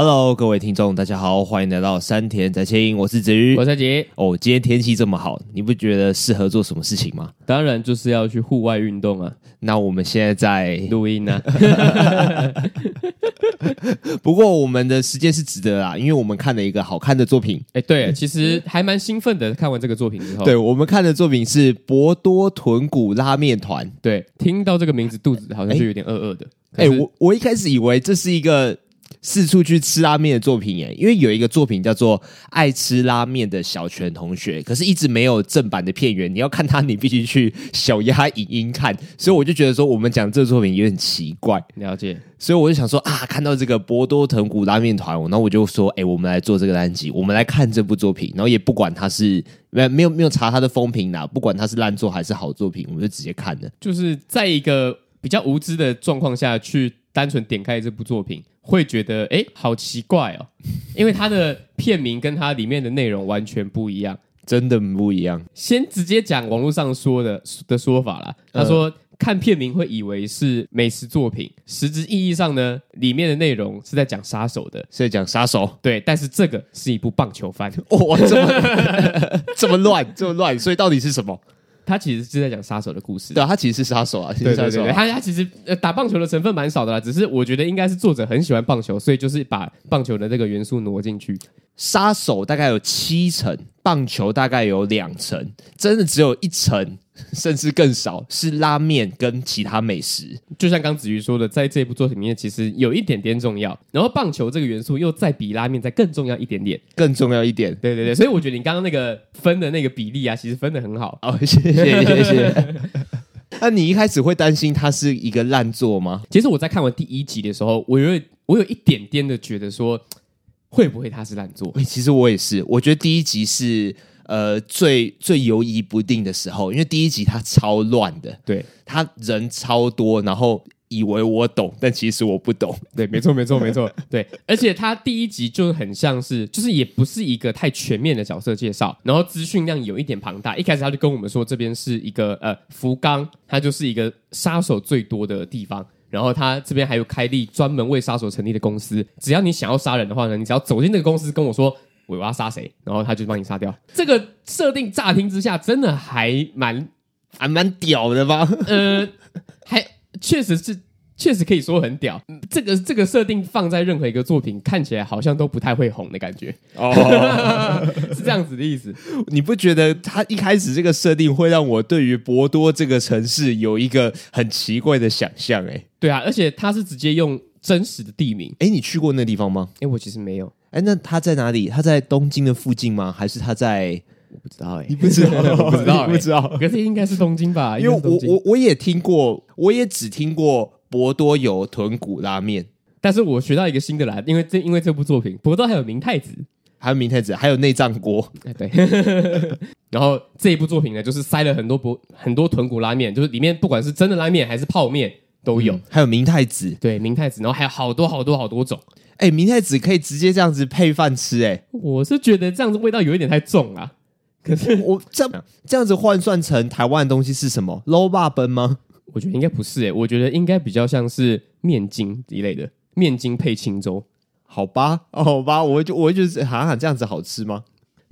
Hello，各位听众，大家好，欢迎来到山田宅青，我是子瑜，我是杰。哦，今天天气这么好，你不觉得适合做什么事情吗？当然就是要去户外运动啊。那我们现在在录音呢、啊。不过我们的时间是值得啦，因为我们看了一个好看的作品。哎，对，其实还蛮兴奋的。看完这个作品之后，对，我们看的作品是博多豚骨拉面团。对，听到这个名字，肚子好像就有点饿饿的。哎，我我一开始以为这是一个。四处去吃拉面的作品耶，因为有一个作品叫做《爱吃拉面的小泉同学》，可是一直没有正版的片源。你要看他，你必须去小鸭影音看。所以我就觉得说，我们讲这个作品有点奇怪。了解，所以我就想说啊，看到这个博多藤谷拉面团，然后我就说，哎，我们来做这个单集，我们来看这部作品，然后也不管它是没没有没有查它的风评啦，不管它是烂作还是好作品，我们就直接看了。就是在一个比较无知的状况下去。单纯点开这部作品，会觉得哎，好奇怪哦，因为它的片名跟它里面的内容完全不一样，真的不一样。先直接讲网络上说的的说法啦，他说、呃、看片名会以为是美食作品，实质意义上呢，里面的内容是在讲杀手的，是在讲杀手。对，但是这个是一部棒球番，哇，这么这么乱，这么乱，所以到底是什么？他其实是在讲杀手的故事，对，他其实是杀手啊，对对对，他他其实呃打棒球的成分蛮少的啦，只是我觉得应该是作者很喜欢棒球，所以就是把棒球的这个元素挪进去。杀手大概有七成，棒球大概有两成，真的只有一成。甚至更少是拉面跟其他美食，就像刚子瑜说的，在这部作品里面其实有一点点重要，然后棒球这个元素又再比拉面再更重要一点点，更重要一点。对对对，所以我觉得你刚刚那个分的那个比例啊，其实分的很好。哦，谢谢谢谢。那你一开始会担心它是一个烂作吗？其实我在看完第一集的时候，我有我有一点点的觉得说，会不会他是烂作？其实我也是，我觉得第一集是。呃，最最犹疑不定的时候，因为第一集它超乱的，对，他人超多，然后以为我懂，但其实我不懂，对，没错，没错，没错，对，而且他第一集就很像是，就是也不是一个太全面的角色介绍，然后资讯量有一点庞大，一开始他就跟我们说这边是一个呃福冈，它就是一个杀手最多的地方，然后他这边还有开立专门为杀手成立的公司，只要你想要杀人的话呢，你只要走进那个公司跟我说。我要杀谁，然后他就帮你杀掉。这个设定乍听之下真的还蛮还蛮屌的吧？呃，还确实是，确实可以说很屌。这个这个设定放在任何一个作品，看起来好像都不太会红的感觉。哦，是这样子的意思。你不觉得他一开始这个设定会让我对于博多这个城市有一个很奇怪的想象？哎，对啊，而且他是直接用真实的地名。哎，你去过那地方吗？哎，我其实没有。哎，那他在哪里？他在东京的附近吗？还是他在？我不知道哎、欸，你不知道，我不知道、欸，不知道。可是应该是东京吧？因为我我我也听过，我也只听过博多有豚骨拉面。但是我学到一个新的啦，因为这因为这部作品，博多还有明太子，还有明太子，还有内脏锅。哎，对。然后这一部作品呢，就是塞了很多博很多豚骨拉面，就是里面不管是真的拉面还是泡面都有、嗯，还有明太子，对，明太子，然后还有好多好多好多种。哎、欸，明太子可以直接这样子配饭吃、欸，哎，我是觉得这样子味道有一点太重了。可是我这样这样子换算成台湾的东西是什么？low 霸本吗？我觉得应该不是、欸，哎，我觉得应该比较像是面筋一类的，面筋配清粥，好吧，好吧，我就我就想想这样子好吃吗？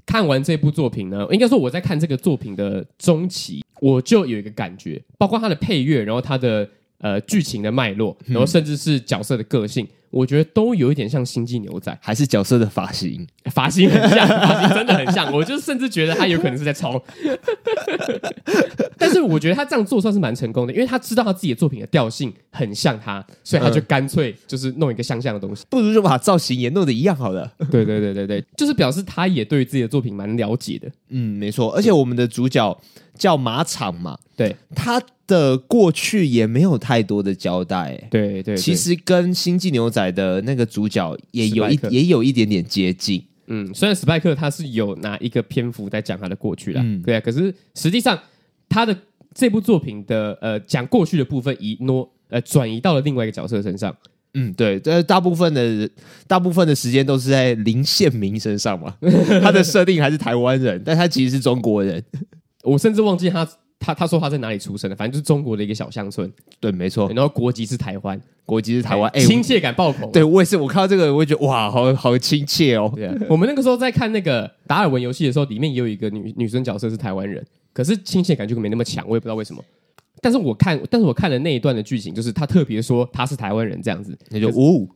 看完这部作品呢，应该说我在看这个作品的中期，我就有一个感觉，包括它的配乐，然后它的呃剧情的脉络，然后甚至是角色的个性。嗯我觉得都有一点像星际牛仔，还是角色的发型，发型很像，发型真的很像。我就甚至觉得他有可能是在抄，但是我觉得他这样做算是蛮成功的，因为他知道他自己的作品的调性很像他，所以他就干脆就是弄一个相像的东西，不如就把造型也弄得一样好了。对对对对对，就是表示他也对自己的作品蛮了解的。嗯，没错，而且我们的主角叫马场嘛，对他。的过去也没有太多的交代，对对，对，其实跟《星际牛仔》的那个主角也有一也有一点点接近。嗯，虽然史派克他是有拿一个篇幅在讲他的过去啦，嗯、对啊，可是实际上他的这部作品的呃讲过去的部分移挪呃转移到了另外一个角色身上。嗯，对，这大部分的大部分的时间都是在林宪明身上嘛。他的设定还是台湾人，但他其实是中国人。我甚至忘记他。他他说他在哪里出生的，反正就是中国的一个小乡村。对，没错。然后国籍是台湾，国籍是台湾，哎，亲切感爆棚。对我也是，我看到这个，我也觉得哇，好好亲切哦。对啊，我们那个时候在看那个达尔文游戏的时候，里面也有一个女女生角色是台湾人，可是亲切感就没那么强，我也不知道为什么。但是我看，但是我看了那一段的剧情，就是他特别说他是台湾人这样子，那就呜，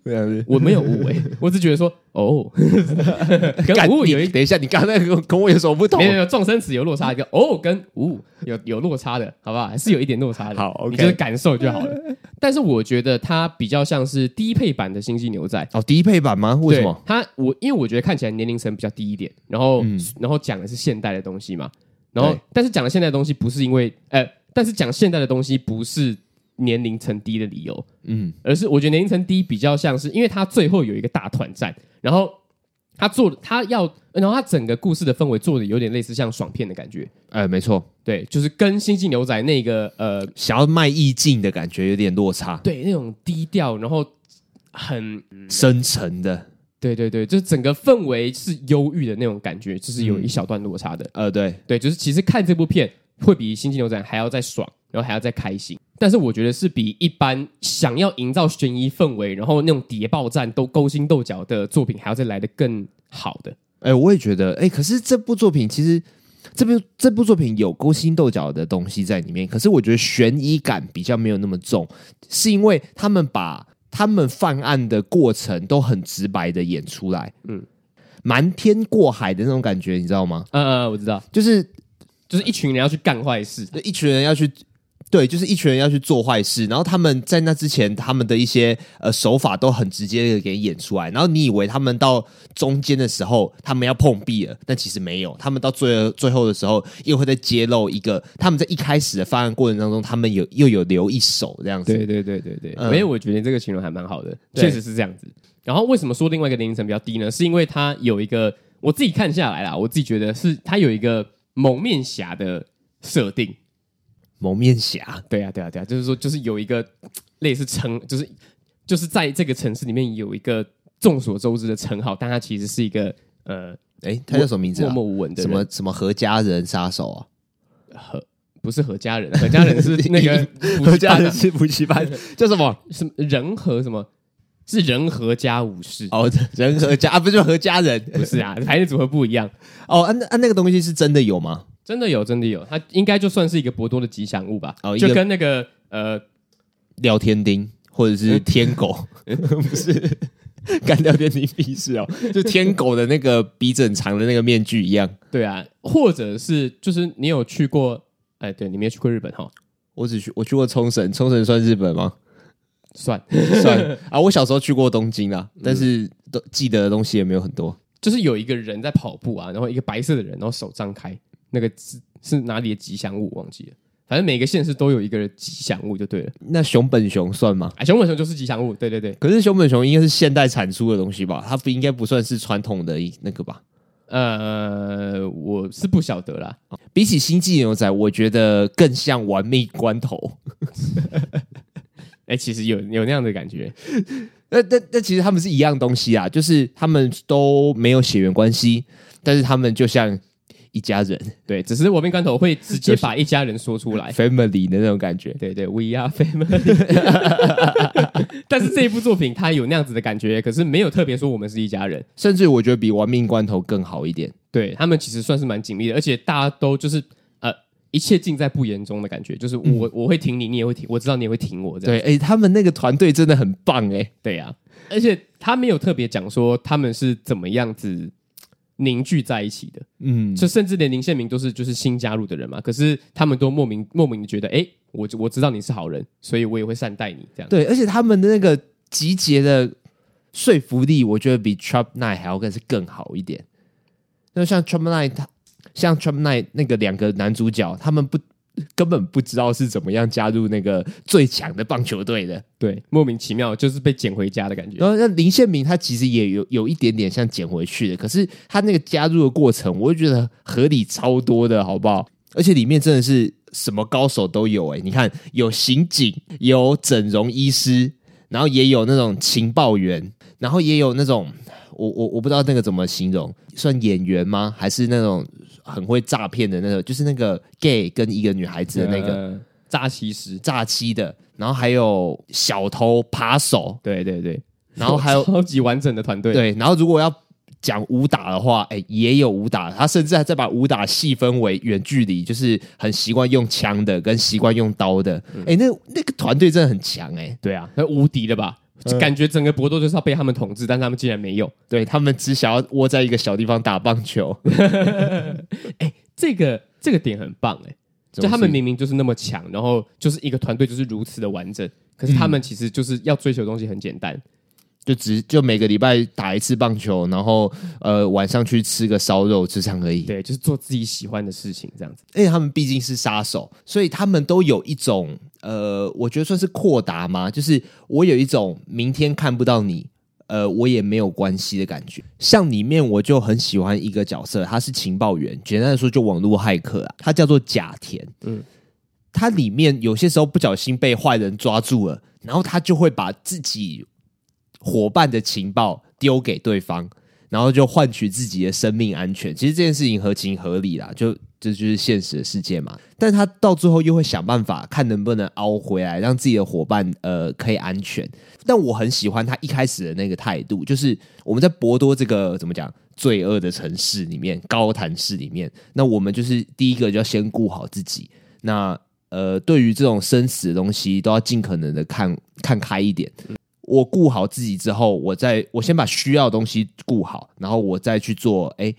我没有误会，我只觉得说哦，跟呜有一，等一下，你刚才跟跟我有什么不同？没有，没有，撞生词有落差，一个哦跟呜有有落差的，好不好？还是有一点落差的，好，你就是感受就好了。但是我觉得它比较像是低配版的《星际牛仔》哦，低配版吗？为什么？它我因为我觉得看起来年龄层比较低一点，然后然后讲的是现代的东西嘛，然后但是讲的现代的东西不是因为呃。但是讲现代的东西不是年龄层低的理由，嗯，而是我觉得年龄层低比较像是，因为他最后有一个大团战，然后他做他要，然后他整个故事的氛围做的有点类似像爽片的感觉，哎，没错，对，就是跟《星际牛仔》那个呃想要卖意境的感觉有点落差，对，那种低调然后很深沉的，对对对，就是整个氛围是忧郁的那种感觉，就是有一小段落差的，呃，对。对，就是其实看这部片。会比《星际牛仔》还要再爽，然后还要再开心。但是我觉得是比一般想要营造悬疑氛围，然后那种谍报战都勾心斗角的作品还要再来的更好的。哎，我也觉得，哎，可是这部作品其实这部这部作品有勾心斗角的东西在里面，可是我觉得悬疑感比较没有那么重，是因为他们把他们犯案的过程都很直白的演出来，嗯，瞒天过海的那种感觉，你知道吗？嗯嗯，我知道，就是。就是一群人要去干坏事，一群人要去，对，就是一群人要去做坏事。然后他们在那之前，他们的一些呃手法都很直接的给演出来。然后你以为他们到中间的时候，他们要碰壁了，但其实没有。他们到最后最后的时候，又会再揭露一个他们在一开始的犯案过程当中，他们有又有留一手这样子。对对对对对，因为、嗯、我觉得这个形容还蛮好的，确实是这样子。然后为什么说另外一个年龄层比较低呢？是因为他有一个我自己看下来啦，我自己觉得是他有一个。蒙面侠的设定，蒙面侠，对啊，对啊，对啊，就是说，就是有一个类似称，就是就是在这个城市里面有一个众所周知的称号，但他其实是一个呃，哎，他叫什么名字？默默无闻的什么什么何家人杀手啊？何不是何家人？何家人是那个 何家人是补习班，叫什么？什么人和什么？是人和家武士哦，人和家啊，不是和家人，不是啊，排列组合不一样哦。啊，那啊，那个东西是真的有吗？真的有，真的有。它应该就算是一个博多的吉祥物吧？哦，就跟那个呃，聊天丁或者是天狗，不是干聊天丁屁事哦，就天狗的那个鼻子很长的那个面具一样。对啊，或者是就是你有去过？哎，对，你没有去过日本哈？我只去我去过冲绳，冲绳算日本吗？算 算啊！我小时候去过东京啊，但是都记得的东西也没有很多。就是有一个人在跑步啊，然后一个白色的人，然后手张开，那个是是哪里的吉祥物？忘记了。反正每个县市都有一个吉祥物就对了。那熊本熊算吗？啊，熊本熊就是吉祥物。对对对。可是熊本熊应该是现代产出的东西吧？它不应该不算是传统的那个吧？呃，我是不晓得啦。比起星际牛仔，我觉得更像玩命关头。哎、欸，其实有有那样的感觉，那那那其实他们是一样东西啊，就是他们都没有血缘关系，但是他们就像一家人，对，只是我命关头会直接把一家人说出来，family 的那种感觉，对对，we are family。但是这一部作品它有那样子的感觉，可是没有特别说我们是一家人，甚至我觉得比玩命关头更好一点，对他们其实算是蛮紧密的，而且大家都就是。一切尽在不言中的感觉，就是我、嗯、我会挺你，你也会挺，我知道你也会挺我。这样对，哎、欸，他们那个团队真的很棒，哎、欸，对呀、啊，而且他没有特别讲说他们是怎么样子凝聚在一起的，嗯，就甚至连林宪明都是就是新加入的人嘛，可是他们都莫名莫名的觉得，哎、欸，我我知道你是好人，所以我也会善待你，这样。对，而且他们的那个集结的说服力，我觉得比 Trump Night 还要更是更好一点。那像 Trump Night 他。像 Trump Night 那个两个男主角，他们不根本不知道是怎么样加入那个最强的棒球队的，对，莫名其妙就是被捡回家的感觉。然后那林宪明他其实也有有一点点像捡回去的，可是他那个加入的过程，我就觉得合理超多的，好不好？而且里面真的是什么高手都有哎、欸，你看有刑警，有整容医师，然后也有那种情报员，然后也有那种我我我不知道那个怎么形容，算演员吗？还是那种？很会诈骗的那个，就是那个 gay 跟一个女孩子的那个、呃、诈欺师、诈欺的，然后还有小偷、扒手，对对对，然后还有 超级完整的团队。对，然后如果要讲武打的话，哎，也有武打，他甚至还在把武打细分为远距离，就是很习惯用枪的跟习惯用刀的。哎、嗯，那那个团队真的很强哎、欸。对啊，那无敌的吧？就感觉整个博多就是要被他们统治，但是他们竟然没有。对，他们只想要窝在一个小地方打棒球。哎，这个这个点很棒哎，就他们明明就是那么强，然后就是一个团队就是如此的完整，可是他们其实就是要追求的东西很简单。就只就每个礼拜打一次棒球，然后呃晚上去吃个烧肉，就这样而已。对，就是做自己喜欢的事情，这样子。而且他们毕竟是杀手，所以他们都有一种呃，我觉得算是扩达嘛，就是我有一种明天看不到你，呃，我也没有关系的感觉。像里面我就很喜欢一个角色，他是情报员，简单的说就网络骇客啊，他叫做假田。嗯，他里面有些时候不小心被坏人抓住了，然后他就会把自己。伙伴的情报丢给对方，然后就换取自己的生命安全。其实这件事情合情合理啦，就这就，是现实的世界嘛。但他到最后又会想办法看能不能凹回来，让自己的伙伴呃可以安全。但我很喜欢他一开始的那个态度，就是我们在博多这个怎么讲罪恶的城市里面，高谭市里面，那我们就是第一个就要先顾好自己。那呃，对于这种生死的东西，都要尽可能的看看开一点。我顾好自己之后，我再我先把需要的东西顾好，然后我再去做。哎，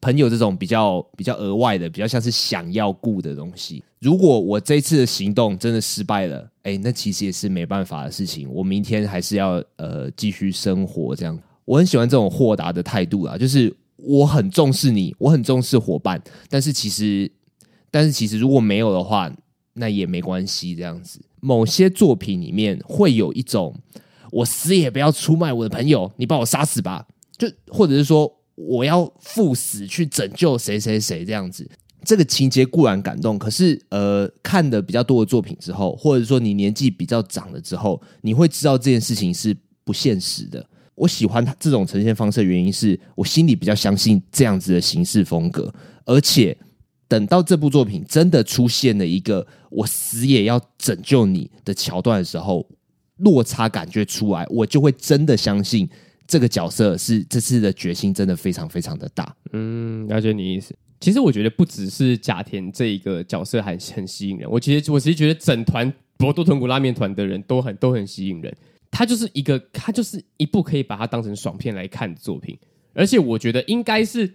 朋友这种比较比较额外的，比较像是想要顾的东西。如果我这次的行动真的失败了，哎，那其实也是没办法的事情。我明天还是要呃继续生活。这样，我很喜欢这种豁达的态度啊，就是我很重视你，我很重视伙伴，但是其实，但是其实如果没有的话，那也没关系。这样子，某些作品里面会有一种。我死也不要出卖我的朋友，你把我杀死吧！就或者是说，我要赴死去拯救谁谁谁这样子，这个情节固然感动，可是呃，看的比较多的作品之后，或者说你年纪比较长了之后，你会知道这件事情是不现实的。我喜欢他这种呈现方式的原因是我心里比较相信这样子的形式风格，而且等到这部作品真的出现了一个我死也要拯救你的桥段的时候。落差感觉出来，我就会真的相信这个角色是这次的决心真的非常非常的大。嗯，了解你意思。其实我觉得不只是贾田这一个角色还很吸引人，我其实我其实觉得整团博多豚骨拉面团的人都很都很吸引人。他就是一个，他就是一部可以把它当成爽片来看的作品，而且我觉得应该是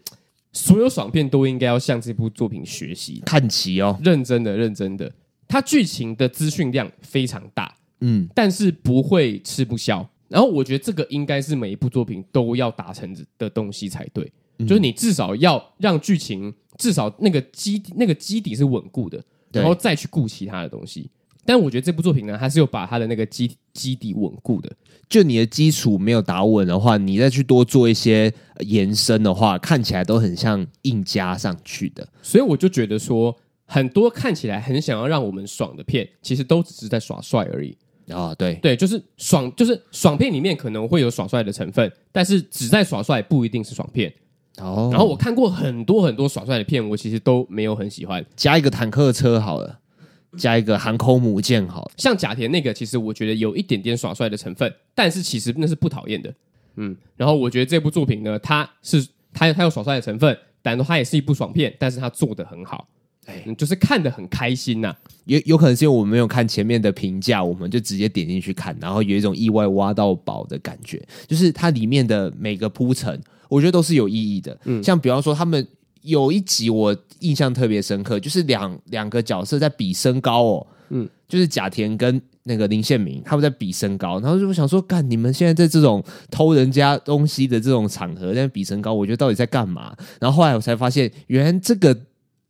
所有爽片都应该要向这部作品学习，看齐哦，认真的认真的。它剧情的资讯量非常大。嗯，但是不会吃不消。然后我觉得这个应该是每一部作品都要达成的东西才对，嗯、就是你至少要让剧情至少那个基那个基底是稳固的，然后再去顾其他的东西。但我觉得这部作品呢，它是有把它的那个基基底稳固的。就你的基础没有打稳的话，你再去多做一些延伸的话，看起来都很像硬加上去的。所以我就觉得说，很多看起来很想要让我们爽的片，其实都只是在耍帅而已。啊、哦，对对，就是爽，就是爽片里面可能会有耍帅的成分，但是只在耍帅不一定是爽片。哦，然后我看过很多很多耍帅的片，我其实都没有很喜欢。加一个坦克车好了，加一个航空母舰好了，像贾田那个，其实我觉得有一点点耍帅的成分，但是其实那是不讨厌的。嗯，然后我觉得这部作品呢，它是它它有耍帅的成分，但它也是一部爽片，但是它做的很好。哎、嗯，就是看得很开心呐、啊，有有可能是因为我们没有看前面的评价，我们就直接点进去看，然后有一种意外挖到宝的感觉。就是它里面的每个铺陈，我觉得都是有意义的。嗯，像比方说他们有一集我印象特别深刻，就是两两个角色在比身高哦，嗯，就是贾田跟那个林宪明他们在比身高，然后就想说，干你们现在在这种偷人家东西的这种场合在比身高，我觉得到底在干嘛？然后后来我才发现，原来这个。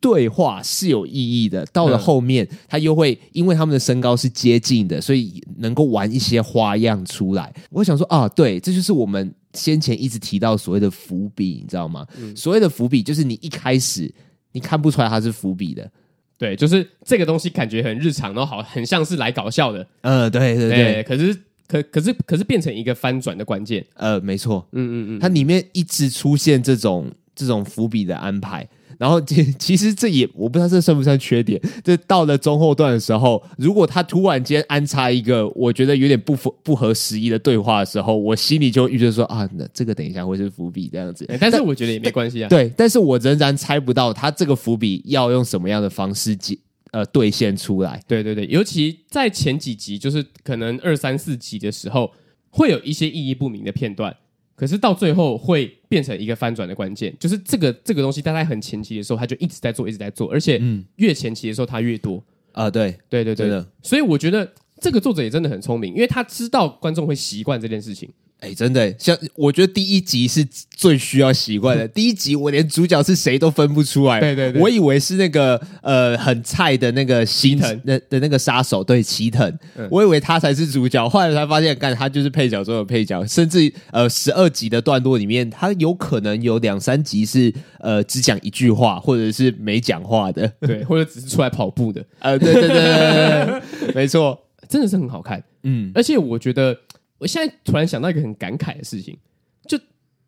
对话是有意义的，到了后面，他又会因为他们的身高是接近的，所以能够玩一些花样出来。我想说啊，对，这就是我们先前一直提到所谓的伏笔，你知道吗？嗯、所谓的伏笔就是你一开始你看不出来它是伏笔的，对，就是这个东西感觉很日常，然后好很像是来搞笑的，呃，对对对，对，可是可可是可是变成一个翻转的关键，呃，没错，嗯嗯嗯，它里面一直出现这种这种伏笔的安排。然后其 其实这也我不知道这算不算缺点。这到了中后段的时候，如果他突然间安插一个我觉得有点不符不合时宜的对话的时候，我心里就预设说啊，那这个等一下会是伏笔这样子。但是我觉得也没关系啊。对，但是我仍然猜不到他这个伏笔要用什么样的方式解呃兑现出来。对对对，尤其在前几集，就是可能二三四集的时候，会有一些意义不明的片段。可是到最后会变成一个翻转的关键，就是这个这个东西，大概很前期的时候，他就一直在做，一直在做，而且越前期的时候，他越多啊、呃。对对对对，的所以我觉得这个作者也真的很聪明，因为他知道观众会习惯这件事情。哎，真的，像我觉得第一集是最需要习惯的。第一集我连主角是谁都分不出来，对对对，我以为是那个呃很菜的那个西藤的的那个杀手，对，齐藤，嗯，我以为他才是主角，后来才发现，干他就是配角中的配角，甚至呃十二集的段落里面，他有可能有两三集是呃只讲一句话，或者是没讲话的，对，或者只是出来跑步的，呃，对对对对对，没错，真的是很好看，嗯，而且我觉得。我现在突然想到一个很感慨的事情，就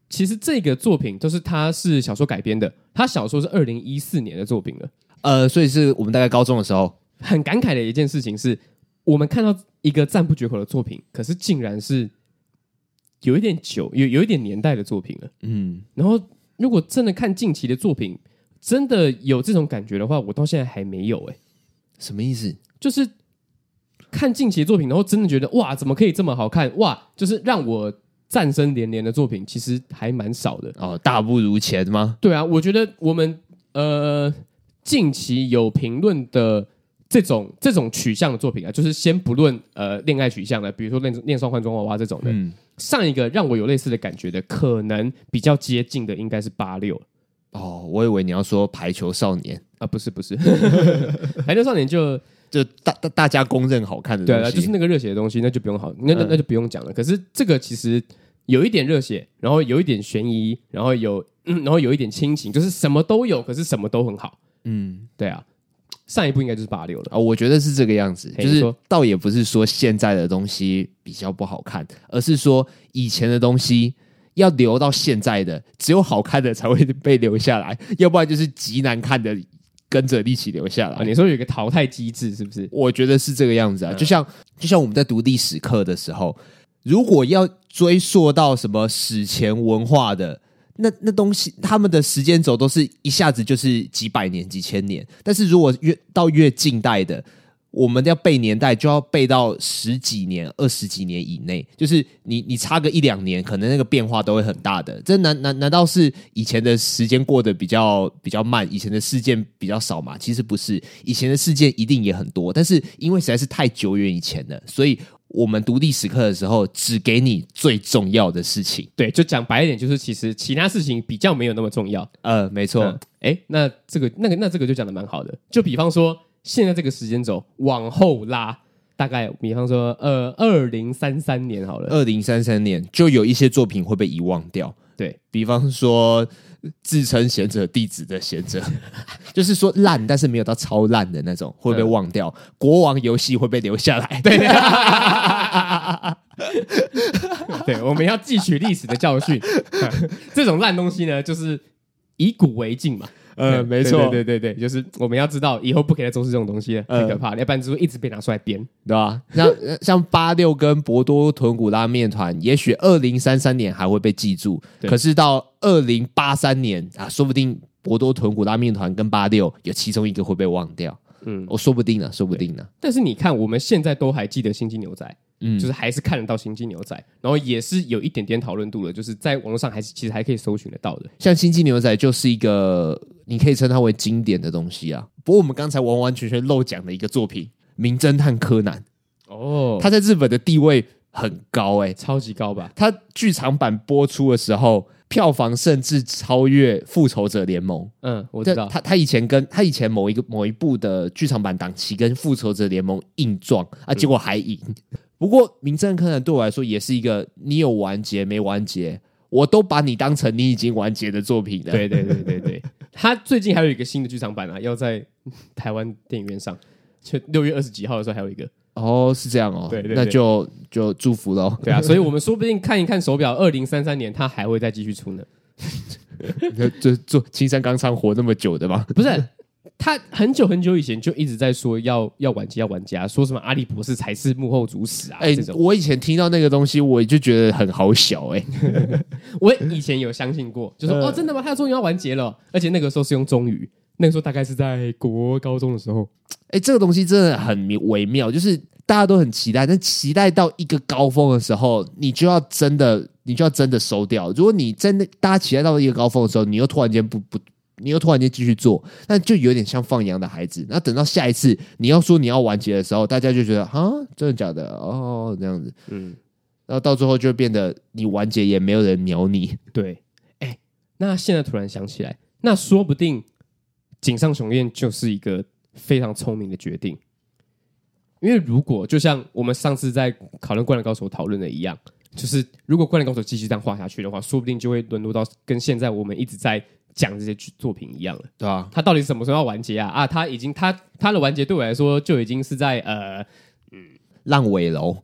其实这个作品都是他是小说改编的，他小说是二零一四年的作品了，呃，所以是我们大概高中的时候，很感慨的一件事情是，我们看到一个赞不绝口的作品，可是竟然是有一点久，有有一点年代的作品了，嗯，然后如果真的看近期的作品，真的有这种感觉的话，我到现在还没有、欸，哎，什么意思？就是。看近期的作品，然后真的觉得哇，怎么可以这么好看？哇，就是让我赞声连连的作品，其实还蛮少的哦。大不如前吗？对啊，我觉得我们呃近期有评论的这种这种取向的作品啊，就是先不论呃恋爱取向的，比如说恋恋上换装娃娃这种的。嗯，上一个让我有类似的感觉的，可能比较接近的应该是八六。哦，我以为你要说排球少年啊，不是不是，排球少年就。就大大大家公认好看的东西，对啊，就是那个热血的东西，那就不用好，那那那就不用讲了。可是这个其实有一点热血，然后有一点悬疑，然后有、嗯，然后有一点亲情，就是什么都有，可是什么都很好。嗯，对啊，上一部应该就是八六了啊、哦，我觉得是这个样子，就是倒也不是说现在的东西比较不好看，而是说以前的东西要留到现在的，只有好看的才会被留下来，要不然就是极难看的。跟着一起留下来。啊，你说有一个淘汰机制是不是？我觉得是这个样子啊，就像就像我们在读历史课的时候，如果要追溯到什么史前文化的那那东西，他们的时间轴都是一下子就是几百年、几千年，但是如果越到越近代的。我们要背年代，就要背到十几年、二十几年以内。就是你，你差个一两年，可能那个变化都会很大的。这难难难道是以前的时间过得比较比较慢，以前的事件比较少嘛？其实不是，以前的事件一定也很多。但是因为实在是太久远以前了，所以我们读历史课的时候，只给你最重要的事情。对，就讲白一点，就是其实其他事情比较没有那么重要。呃，没错。哎、嗯，那这个、那个、那这个就讲的蛮好的。就比方说。现在这个时间轴往后拉，大概比方说，呃，二零三三年好了。二零三三年就有一些作品会被遗忘掉，对，比方说自称贤者弟子的贤者，就是说烂，但是没有到超烂的那种，会被忘掉。嗯、国王游戏会被留下来，对，对，我们要汲取历史的教训。这种烂东西呢，就是以古为镜嘛。呃，没错，对对对对，就是我们要知道以后不可以再重视这种东西了，很可怕，呃、要不然就会一直被拿出来编，对吧？像 像八六跟博多豚骨拉面团，也许二零三三年还会被记住，可是到二零八三年啊，说不定博多豚骨拉面团跟八六有其中一个会被忘掉，嗯，我说不定呢，说不定呢。但是你看，我们现在都还记得星际牛仔。嗯，就是还是看得到《星际牛仔》，然后也是有一点点讨论度了，就是在网络上还是其实还可以搜寻得到的。像《星际牛仔》就是一个你可以称它为经典的东西啊。不过我们刚才完完全全漏讲的一个作品《名侦探柯南》哦，他在日本的地位很高哎、欸，超级高吧？他剧场版播出的时候，票房甚至超越《复仇者联盟》。嗯，我知道。他他以前跟他以前某一个某一部的剧场版档期跟《复仇者联盟》硬撞啊，结果还赢。嗯不过，《名侦探柯南》对我来说也是一个你有完结没完结，我都把你当成你已经完结的作品了。对对对对对，他最近还有一个新的剧场版啊，要在台湾电影院上，就六月二十几号的时候还有一个。哦，是这样哦。对对对，那就就祝福喽。对啊，所以我们说不定看一看手表，二零三三年它还会再继续出呢。就做青山刚昌活那么久的吗？不是。他很久很久以前就一直在说要要完结要完结，说什么阿笠博士才是幕后主使啊？哎、欸，我以前听到那个东西，我就觉得很好笑哎、欸。我以前有相信过，就说、呃、哦，真的吗？他终于要完结了，而且那个时候是用中语，那个时候大概是在国高中的时候。哎、欸，这个东西真的很微妙，就是大家都很期待，但期待到一个高峰的时候，你就要真的，你就要真的收掉。如果你真的大家期待到一个高峰的时候，你又突然间不不。你又突然间继续做，那就有点像放羊的孩子。那等到下一次你要说你要完结的时候，大家就觉得啊，真的假的？哦，这样子，嗯，然后到最后就变得你完结也没有人鸟你。对，哎，那现在突然想起来，那说不定井上雄彦就是一个非常聪明的决定，因为如果就像我们上次在讨论《灌篮高手》讨论的一样，就是如果《灌篮高手》继续这样画下去的话，说不定就会沦落到跟现在我们一直在。讲这些作品一样了，对啊，他到底什么时候要完结啊？啊，他已经他他的完结对我来说就已经是在呃嗯烂尾楼，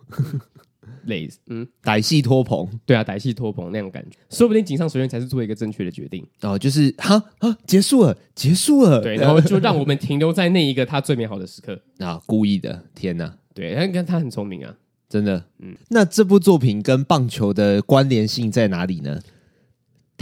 类似嗯。歹戏拖棚，对啊，歹戏拖棚那种感觉，说不定井上雄彦才是做一个正确的决定。哦，就是哈啊结束了，结束了，对，然后就让我们停留在那一个他最美好的时刻。啊，故意的，天哪，对，他跟他很聪明啊，真的，嗯，那这部作品跟棒球的关联性在哪里呢？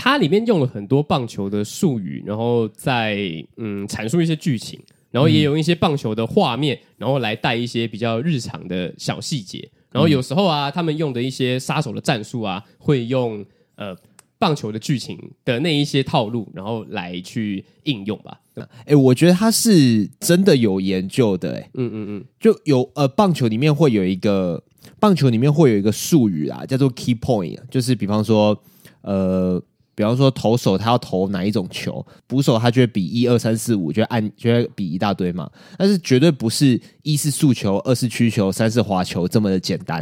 它里面用了很多棒球的术语，然后在嗯阐述一些剧情，然后也有一些棒球的画面，然后来带一些比较日常的小细节。然后有时候啊，他们用的一些杀手的战术啊，会用呃棒球的剧情的那一些套路，然后来去应用吧。哎，我觉得他是真的有研究的，哎，嗯嗯嗯，就有呃棒球里面会有一个棒球里面会有一个术语啊，叫做 key point，就是比方说呃。比方说投手他要投哪一种球，捕手他就会比一二三四五，就会按就会比一大堆嘛。但是绝对不是一是速球，二是曲球，三是滑球这么的简单。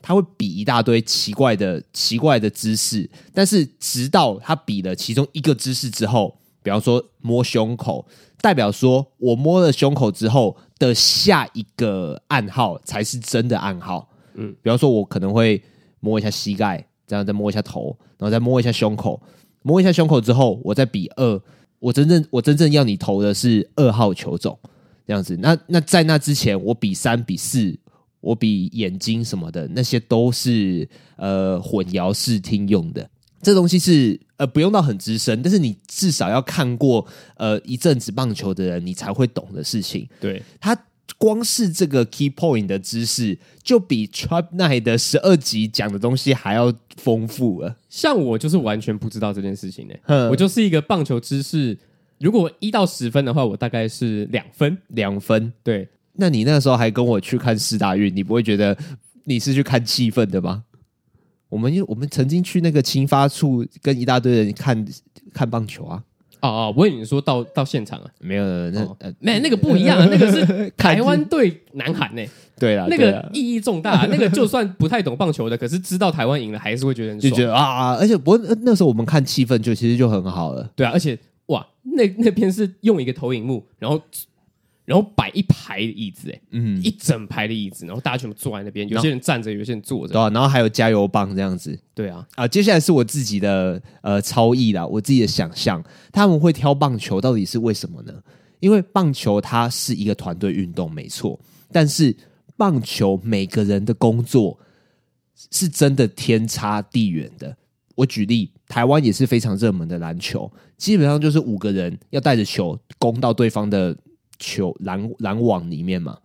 他会比一大堆奇怪的奇怪的姿势，但是直到他比了其中一个姿势之后，比方说摸胸口，代表说我摸了胸口之后的下一个暗号才是真的暗号。嗯，比方说我可能会摸一下膝盖。这样再摸一下头，然后再摸一下胸口，摸一下胸口之后，我再比二。我真正我真正要你投的是二号球种，这样子。那那在那之前，我比三比四，我比眼睛什么的，那些都是呃混淆视听用的。这东西是呃不用到很资深，但是你至少要看过呃一阵子棒球的人，你才会懂的事情。对，他。光是这个 key point 的知识，就比 Trap Night 的十二集讲的东西还要丰富了。像我就是完全不知道这件事情呢、欸。我就是一个棒球知识，如果一到十分的话，我大概是两分，两分。对，那你那时候还跟我去看四大运，你不会觉得你是去看气氛的吗？我们我们曾经去那个青发处跟一大堆人看看棒球啊。哦哦，我以为你说到到现场啊，没有，那呃、那个不一样，那个是 台湾队南韩呢。对啊，那个意义重大。那个就算不太懂棒球的，可是知道台湾赢了，还是会觉得很爽，就觉得啊，而且不过那时候我们看气氛就其实就很好了。对啊，而且哇，那那边是用一个投影幕，然后。然后摆一排的椅子，哎，嗯，一整排的椅子，然后大家全部坐在那边，有些人站着，有些人坐着，对啊，然后还有加油棒这样子，对啊，啊，接下来是我自己的呃超意啦，我自己的想象，他们会挑棒球到底是为什么呢？因为棒球它是一个团队运动，没错，但是棒球每个人的工作是真的天差地远的。我举例，台湾也是非常热门的篮球，基本上就是五个人要带着球攻到对方的。球篮篮网里面嘛，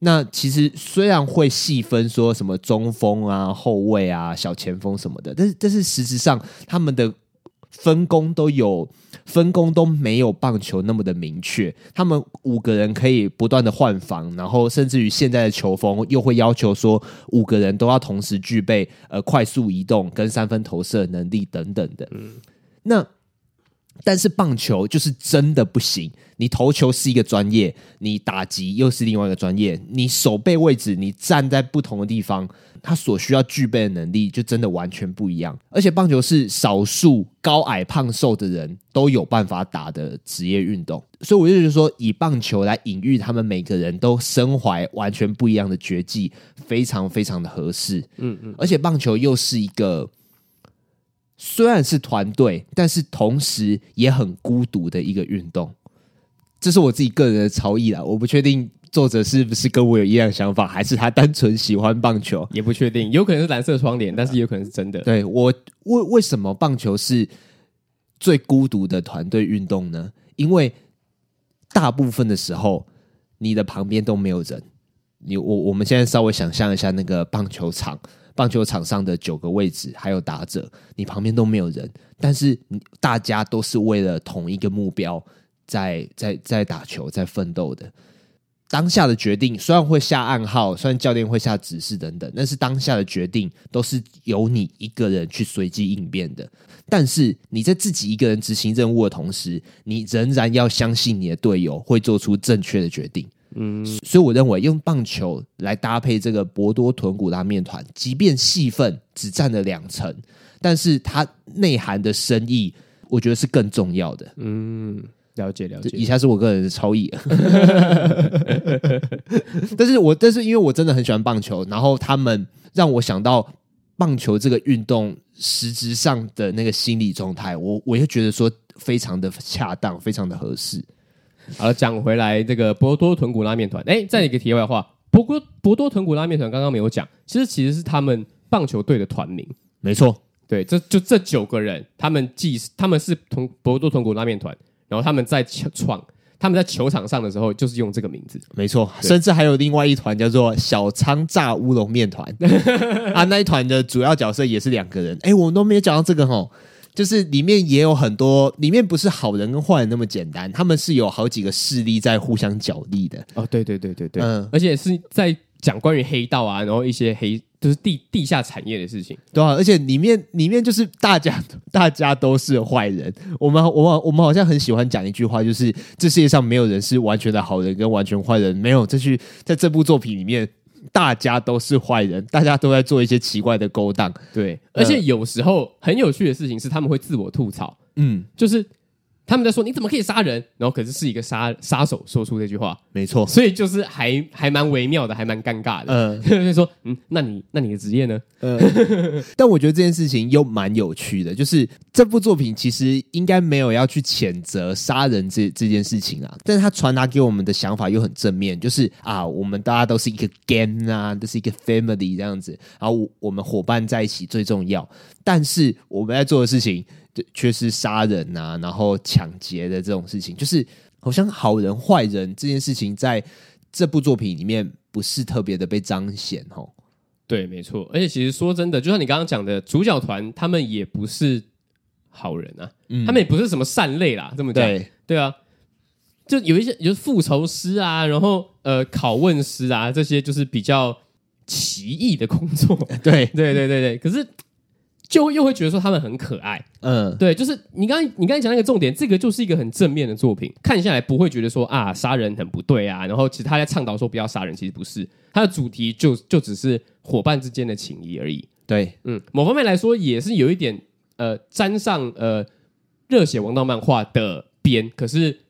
那其实虽然会细分说什么中锋啊、后卫啊、小前锋什么的，但是但是实质上他们的分工都有分工都没有棒球那么的明确。他们五个人可以不断的换防，然后甚至于现在的球风又会要求说五个人都要同时具备呃快速移动跟三分投射能力等等的。嗯，那。但是棒球就是真的不行，你投球是一个专业，你打击又是另外一个专业，你守备位置，你站在不同的地方，他所需要具备的能力就真的完全不一样。而且棒球是少数高矮胖瘦的人都有办法打的职业运动，所以我就觉得说，以棒球来隐喻他们每个人都身怀完全不一样的绝技，非常非常的合适。嗯嗯，而且棒球又是一个。虽然是团队，但是同时也很孤独的一个运动。这是我自己个人的超意啦，我不确定作者是不是跟我有一样想法，还是他单纯喜欢棒球，也不确定，有可能是蓝色窗帘，但是也有可能是真的。对，我为为什么棒球是最孤独的团队运动呢？因为大部分的时候，你的旁边都没有人。你我我们现在稍微想象一下，那个棒球场，棒球场上的九个位置还有打者，你旁边都没有人，但是大家都是为了同一个目标在在在打球，在奋斗的。当下的决定虽然会下暗号，虽然教练会下指示等等，但是当下的决定都是由你一个人去随机应变的。但是你在自己一个人执行任务的同时，你仍然要相信你的队友会做出正确的决定。嗯，所以我认为用棒球来搭配这个博多豚骨拉面团，即便戏份只占了两成，但是它内涵的深意，我觉得是更重要的。嗯。了解了解，以下是我个人的超意，但是我但是因为我真的很喜欢棒球，然后他们让我想到棒球这个运动实质上的那个心理状态，我我就觉得说非常的恰当，非常的合适。好了，讲回来，这个博多豚骨拉面团，哎，再一个题外话，博多博多豚骨拉面团刚刚没有讲，其实其实是他们棒球队的团名，没错，对，这就这九个人，他们既他们是同博多豚骨拉面团。然后他们在创，他们在球场上的时候就是用这个名字，没错。甚至还有另外一团叫做小仓炸乌龙面团 啊，那一团的主要角色也是两个人。哎，我们都没有讲到这个吼，就是里面也有很多，里面不是好人跟坏人那么简单，他们是有好几个势力在互相角力的。哦，对对对对对，嗯，而且是在讲关于黑道啊，然后一些黑。就是地地下产业的事情，对啊，而且里面里面就是大家大家都是坏人。我们我们我们好像很喜欢讲一句话，就是这世界上没有人是完全的好人跟完全坏人，没有。这句在这部作品里面，大家都是坏人，大家都在做一些奇怪的勾当。对，而且有时候很有趣的事情是，他们会自我吐槽，嗯，就是。他们在说，你怎么可以杀人？然后可是是一个杀杀手说出这句话，没错，所以就是还还蛮微妙的，还蛮尴尬的。嗯，就说嗯，那你那你的职业呢？嗯，但我觉得这件事情又蛮有趣的，就是这部作品其实应该没有要去谴责杀人这这件事情啊，但是他传达给我们的想法又很正面，就是啊，我们大家都是一个 gang 啊，都是一个 family 这样子，然后我们伙伴在一起最重要，但是我们在做的事情。却是杀人、啊，然后抢劫的这种事情，就是好像好人坏人这件事情，在这部作品里面不是特别的被彰显哦。对，没错。而且其实说真的，就像你刚刚讲的，主角团他们也不是好人啊，嗯、他们也不是什么善类啦。这么讲，对，对啊，就有一些就是复仇师啊，然后呃，拷问师啊，这些就是比较奇异的工作。对，对，对，对，对。可是。就又会觉得说他们很可爱，嗯，对，就是你刚你刚才讲那个重点，这个就是一个很正面的作品，看下来不会觉得说啊杀人很不对啊，然后其实他在倡导说不要杀人，其实不是，他的主题就就只是伙伴之间的情谊而已，对，嗯，某方面来说也是有一点呃沾上呃热血王道漫画的边，可是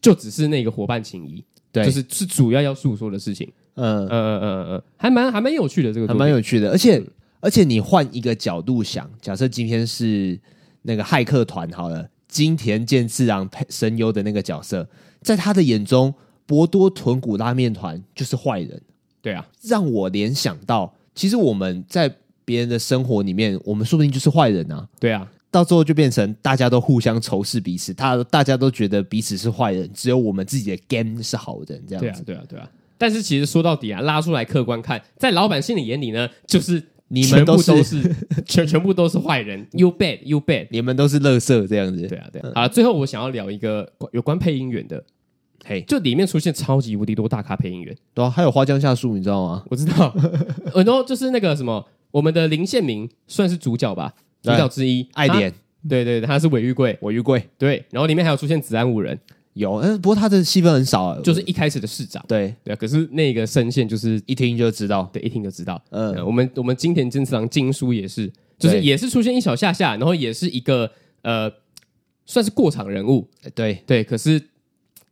就只是那个伙伴情谊，对，就是是主要要诉说的事情，嗯。嗯嗯嗯嗯，还蛮还蛮有趣的这个，还蛮有趣的，而且。嗯而且你换一个角度想，假设今天是那个骇客团好了，金田健次郎配声优的那个角色，在他的眼中，博多豚骨拉面团就是坏人。对啊，让我联想到，其实我们在别人的生活里面，我们说不定就是坏人啊。对啊，到最后就变成大家都互相仇视彼此，他大家都觉得彼此是坏人，只有我们自己的 game 是好人，这样子。对啊，对啊，对啊。但是其实说到底啊，拉出来客观看，在老板心里眼里呢，就是。你们都是 全全部都是坏人，You bad, you bad，你们都是垃圾这样子。对啊，对啊。啊，最后我想要聊一个有关配音员的，嘿，就里面出现超级无敌多大咖配音员，对啊，还有花江夏树，你知道吗？我知道，很多就是那个什么，我们的林宪明算是主角吧，主角之一，爱莲，对对，他是尾玉贵，尾玉贵，对，然后里面还有出现子安五人。有，嗯，不过他的戏份很少啊，就是一开始的市长，对。对啊，可是那个声线就是一听就知道，对，一听就知道。嗯，我们我们金田健次郎金叔也是，就是也是出现一小下下，然后也是一个呃，算是过场人物，对。对，可是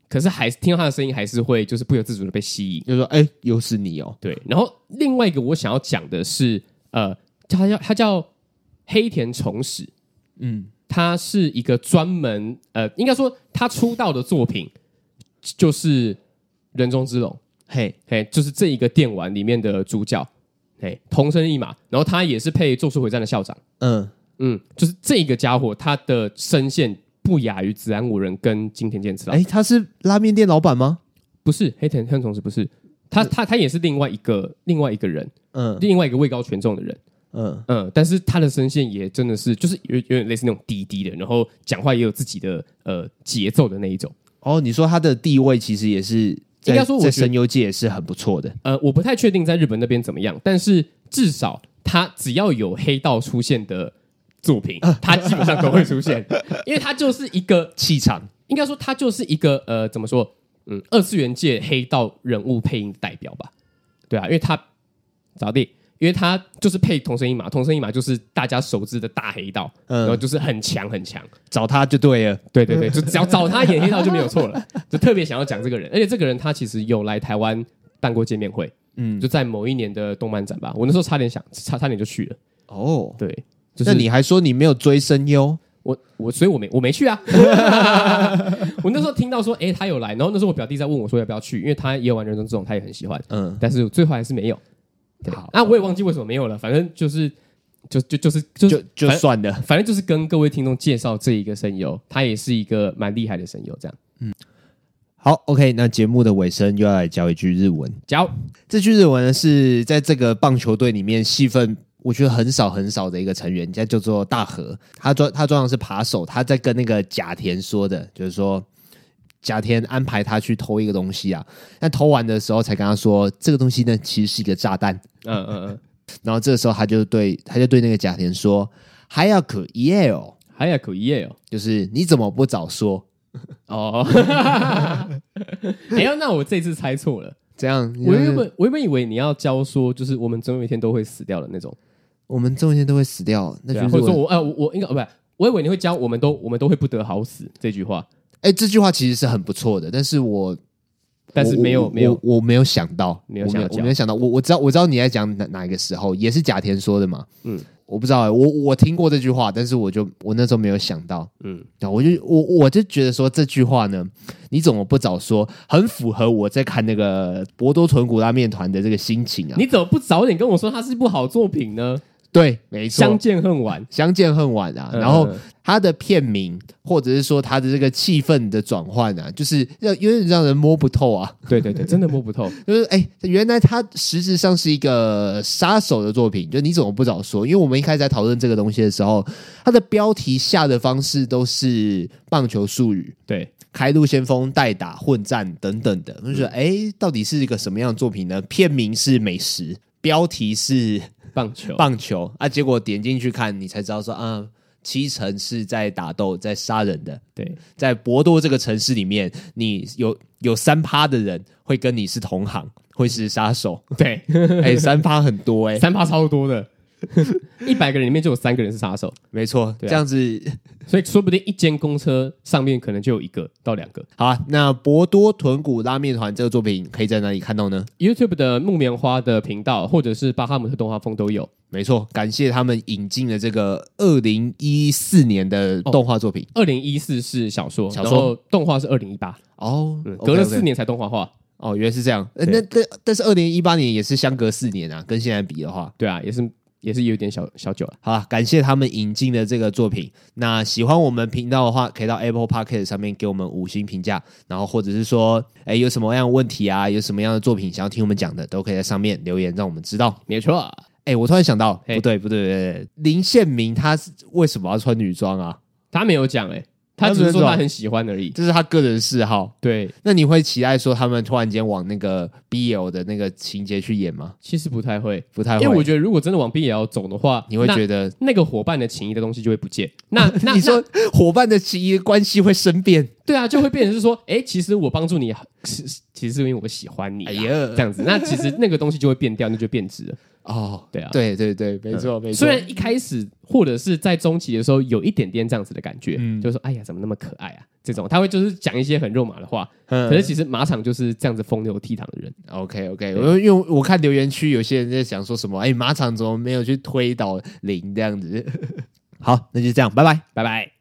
可是还是听到他的声音，还是会就是不由自主的被吸引，就是说，哎，又是你哦，对。然后另外一个我想要讲的是，呃，他叫他叫黑田崇史，嗯，他是一个专门呃，应该说他出道的作品就是《人中之龙》，嘿。嘿，就是这一个电玩里面的主角，嘿，同生一马，然后他也是配《咒术回战》的校长，嗯。嗯，就是这个家伙，他的声线不亚于子安五人跟金田健次郎。哎，他是拉面店老板吗？不是，黑田黑同时不是，他他他也是另外一个另外一个人，嗯，另外一个位高权重的人。嗯嗯，但是他的声线也真的是，就是有有点类似那种低低的，然后讲话也有自己的呃节奏的那一种。哦，你说他的地位其实也是应该说我在声优界也是很不错的。呃，我不太确定在日本那边怎么样，但是至少他只要有黑道出现的作品，他基本上都会出现，因为他就是一个气场。应该说他就是一个呃，怎么说？嗯，二次元界黑道人物配音代表吧？对啊，因为他咋地？因为他就是配同生一马，同生一马就是大家熟知的大黑道，嗯、然后就是很强很强，找他就对了，对对对，就只要找他演黑道就没有错了，就特别想要讲这个人，而且这个人他其实有来台湾办过见面会，嗯，就在某一年的动漫展吧，我那时候差点想差差点就去了，哦，对，就是、那你还说你没有追声优，我我所以我没我没去啊，我那时候听到说哎他有来，然后那时候我表弟在问我说要不要去，因为他也有玩人中之龙，他也很喜欢，嗯，但是最后还是没有。好，那、啊、我也忘记为什么没有了。反正就是，就就就是就就就算了。反正就是跟各位听众介绍这一个声优，他也是一个蛮厉害的声优。这样，嗯，好，OK。那节目的尾声又要来教一句日文。教这句日文呢，是在这个棒球队里面戏份我觉得很少很少的一个成员，叫叫做大和。他装他装的是扒手，他在跟那个甲田说的，就是说。甲田安排他去偷一个东西啊，但偷完的时候才跟他说，这个东西呢其实是一个炸弹。嗯嗯嗯。然后这个时候他就对他就对那个贾田说：“还要可耶哦，还要可耶哦，就是你怎么不早说？”哦。哎呀，那我这次猜错了。怎样，我原本我原本以为你要教说，就是我们总有一天都会死掉的那种。我们总有一天都会死掉，那就是、啊、或者说我呃我，我应该不，我以为你会教我们都我们都会不得好死这句话。哎，这句话其实是很不错的，但是我，但是没有没有，我没有想到，没有想到，我没有想到，我我知道我知道你在讲哪哪一个时候，也是贾田说的嘛，嗯，我不知道，我我听过这句话，但是我就我那时候没有想到，嗯，然后我就我我就觉得说这句话呢，你怎么不早说？很符合我在看那个博多豚骨拉面团的这个心情啊！你怎么不早点跟我说它是一部好作品呢？对，没错，相见恨晚，相见恨晚啊！嗯、然后他的片名，或者是说他的这个气氛的转换啊，就是让有点让人摸不透啊。对对对，真的摸不透。就是哎，原来他实质上是一个杀手的作品，就你怎么不早说？因为我们一开始在讨论这个东西的时候，他的标题下的方式都是棒球术语，对，开路先锋、代打、混战等等的。我就觉得哎，到底是一个什么样的作品呢？片名是美食，标题是。棒球，棒球啊！结果点进去看，你才知道说啊，七成是在打斗，在杀人的。对，在博多这个城市里面，你有有三趴的人会跟你是同行，会是杀手。对，哎、欸，三趴很多哎、欸，三趴超多的。一百个人里面就有三个人是杀手，没错，这样子，所以说不定一间公车上面可能就有一个到两个。好啊，那博多豚骨拉面团这个作品可以在哪里看到呢？YouTube 的木棉花的频道，或者是巴哈姆特动画风都有。没错，感谢他们引进了这个二零一四年的动画作品。二零一四是小说，小说动画是二零一八哦，隔了四年才动画化。哦，原来是这样。那但但是二零一八年也是相隔四年啊，跟现在比的话，对啊，也是。也是有点小小久了，好了，感谢他们引进的这个作品。那喜欢我们频道的话，可以到 Apple Podcast 上面给我们五星评价，然后或者是说，哎，有什么样的问题啊，有什么样的作品想要听我们讲的，都可以在上面留言，让我们知道。没错，哎，我突然想到，不对，不对，不对，林宪明他是为什么要穿女装啊？他没有讲，哎。他只是说他很喜欢而已，这是他个人嗜好。对，那你会期待说他们突然间往那个 BL 的那个情节去演吗？其实不太会，不太会。因为我觉得如果真的往 BL 走的话，你会觉得那，那个伙伴的情谊的东西就会不见。那 那你说伙伴的情谊关系会生变？对啊，就会变成是说，哎，其实我帮助你，是其实是因为我喜欢你，哎呀，这样子。那其实那个东西就会变掉，那就变质了。哦，对啊，对对对，没错没错。虽然一开始或者是在中期的时候有一点点这样子的感觉，嗯，就是说，哎呀，怎么那么可爱啊？这种他会就是讲一些很肉麻的话，嗯可是其实马场就是这样子风流倜傥的人。OK OK，我因为我看留言区有些人在想说什么，哎，马场怎么没有去推倒零这样子？好，那就这样，拜拜。拜拜。